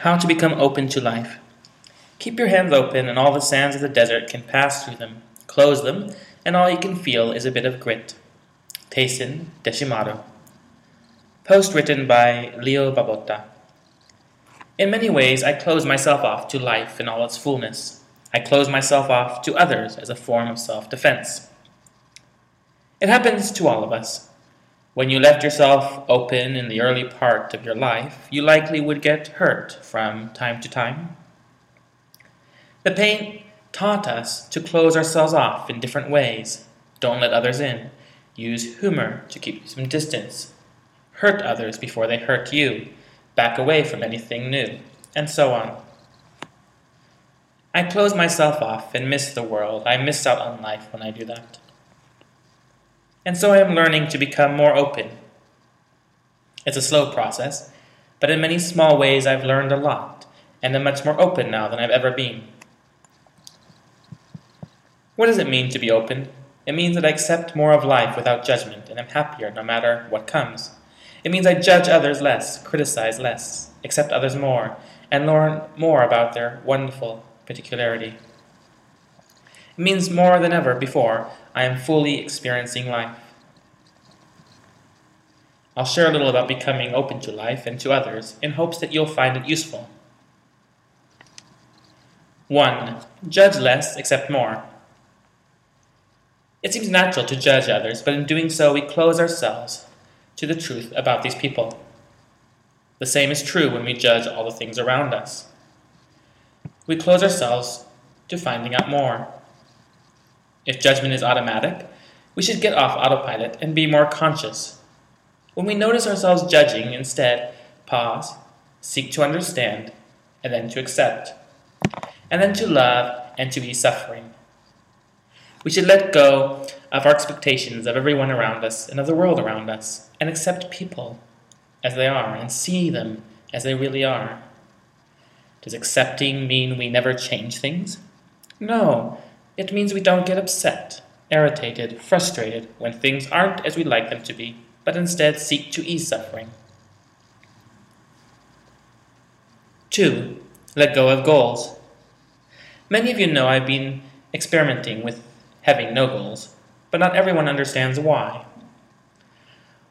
How to become open to life. Keep your hands open, and all the sands of the desert can pass through them. Close them, and all you can feel is a bit of grit. Taisen Deshimaru. Post written by Leo Babauta. In many ways, I close myself off to life in all its fullness. I close myself off to others as a form of self defense. It happens to all of us. When you left yourself open in the early part of your life, you likely would get hurt from time to time. The pain taught us to close ourselves off in different ways. Don't let others in. Use humor to keep some distance. Hurt others before they hurt you. Back away from anything new. And so on. I close myself off and miss the world. I miss out on life when I do that. And so I am learning to become more open. It's a slow process, but in many small ways I've learned a lot, and am much more open now than I've ever been. What does it mean to be open? It means that I accept more of life without judgment and am happier no matter what comes. It means I judge others less, criticize less, accept others more, and learn more about their wonderful particularity. Means more than ever before I am fully experiencing life. I'll share a little about becoming open to life and to others in hopes that you'll find it useful. 1. Judge less, accept more. It seems natural to judge others, but in doing so, we close ourselves to the truth about these people. The same is true when we judge all the things around us. We close ourselves to finding out more. If judgment is automatic, we should get off autopilot and be more conscious. When we notice ourselves judging, instead, pause, seek to understand, and then to accept, and then to love and to ease suffering. We should let go of our expectations of everyone around us and of the world around us, and accept people as they are and see them as they really are. Does accepting mean we never change things? No, it means we don't get upset, irritated, frustrated when things aren't as we like them to be, but instead seek to ease suffering. 2. Let go of goals. Many of you know I've been experimenting with having no goals, but not everyone understands why.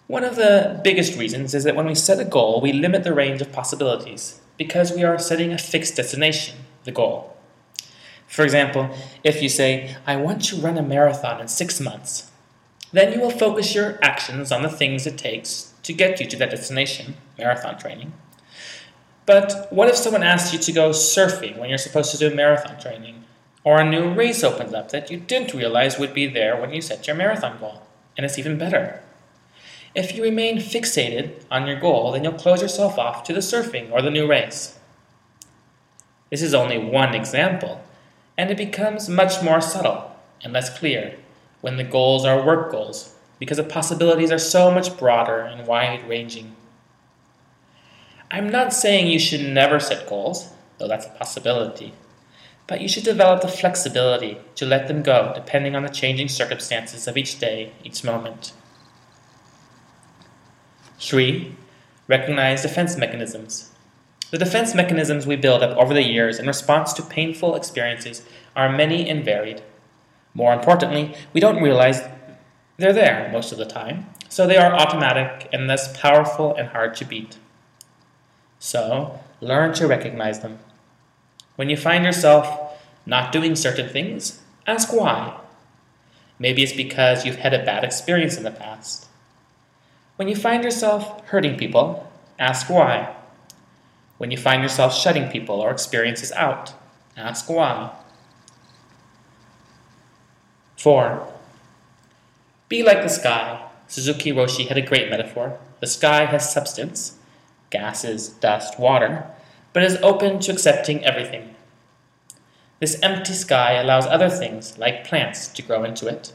One of the biggest reasons is that when we set a goal, we limit the range of possibilities because we are setting a fixed destination, the goal. For example, if you say, I want to run a marathon in six months, then you will focus your actions on the things it takes to get you to that destination, marathon training. But what if someone asks you to go surfing when you're supposed to do marathon training? Or a new race opens up that you didn't realize would be there when you set your marathon goal, and it's even better. If you remain fixated on your goal, then you'll close yourself off to the surfing or the new race. This is only one example, and it becomes much more subtle and less clear when the goals are work goals because the possibilities are so much broader and wide ranging. I'm not saying you should never set goals, though that's a possibility, but you should develop the flexibility to let them go depending on the changing circumstances of each day, each moment. 3. Recognize defense mechanisms. The defense mechanisms we build up over the years in response to painful experiences are many and varied. More importantly, we don't realize they're there most of the time, so they are automatic and thus powerful and hard to beat. So, learn to recognize them. When you find yourself not doing certain things, ask why. Maybe it's because you've had a bad experience in the past. When you find yourself hurting people, ask why. When you find yourself shutting people or experiences out, ask why. 4. Be like the sky. Suzuki Roshi had a great metaphor. The sky has substance, gases, dust, water, but is open to accepting everything. This empty sky allows other things, like plants, to grow into it.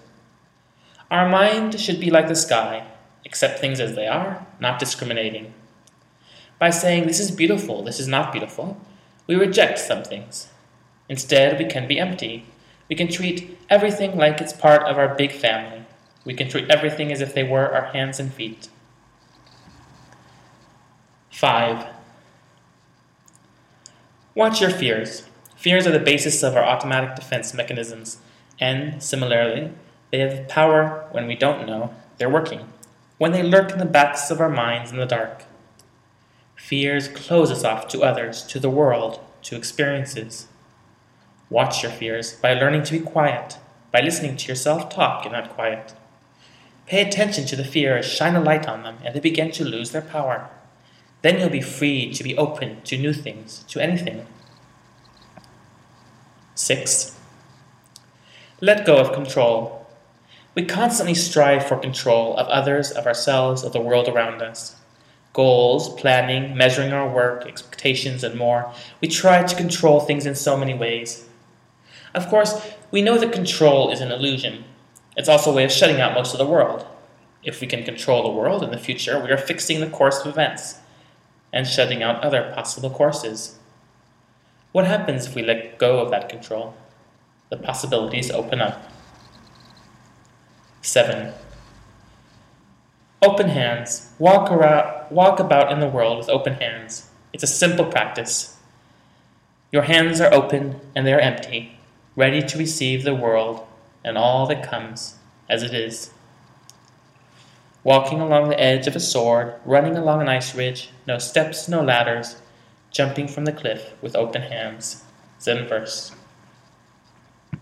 Our mind should be like the sky, accept things as they are, not discriminating by saying this is beautiful, this is not beautiful, we reject some things. Instead, we can be empty. We can treat everything like it's part of our big family. We can treat everything as if they were our hands and feet. 5. Watch your fears. Fears are the basis of our automatic defense mechanisms, and, similarly, they have power when we don't know they're working, when they lurk in the backs of our minds in the dark. Fears close us off to others, to the world, to experiences. Watch your fears by learning to be quiet, by listening to yourself talk in that quiet. Pay attention to the fears, shine a light on them, and they begin to lose their power. Then you'll be free to be open to new things, to anything. 6. Let go of control. We constantly strive for control of others, of ourselves, of the world around us. Goals, planning, measuring our work, expectations, and more. We try to control things in so many ways. Of course, we know that control is an illusion. It's also a way of shutting out most of the world. If we can control the world in the future, we are fixing the course of events and shutting out other possible courses. What happens if we let go of that control? The possibilities open up. 7. Open hands. Walk, around, walk about in the world with open hands. It's a simple practice. Your hands are open and they are empty, ready to receive the world and all that comes as it is walking along the edge of a sword, running along an ice ridge, no steps, no ladders, jumping from the cliff with open hands. Zen verse.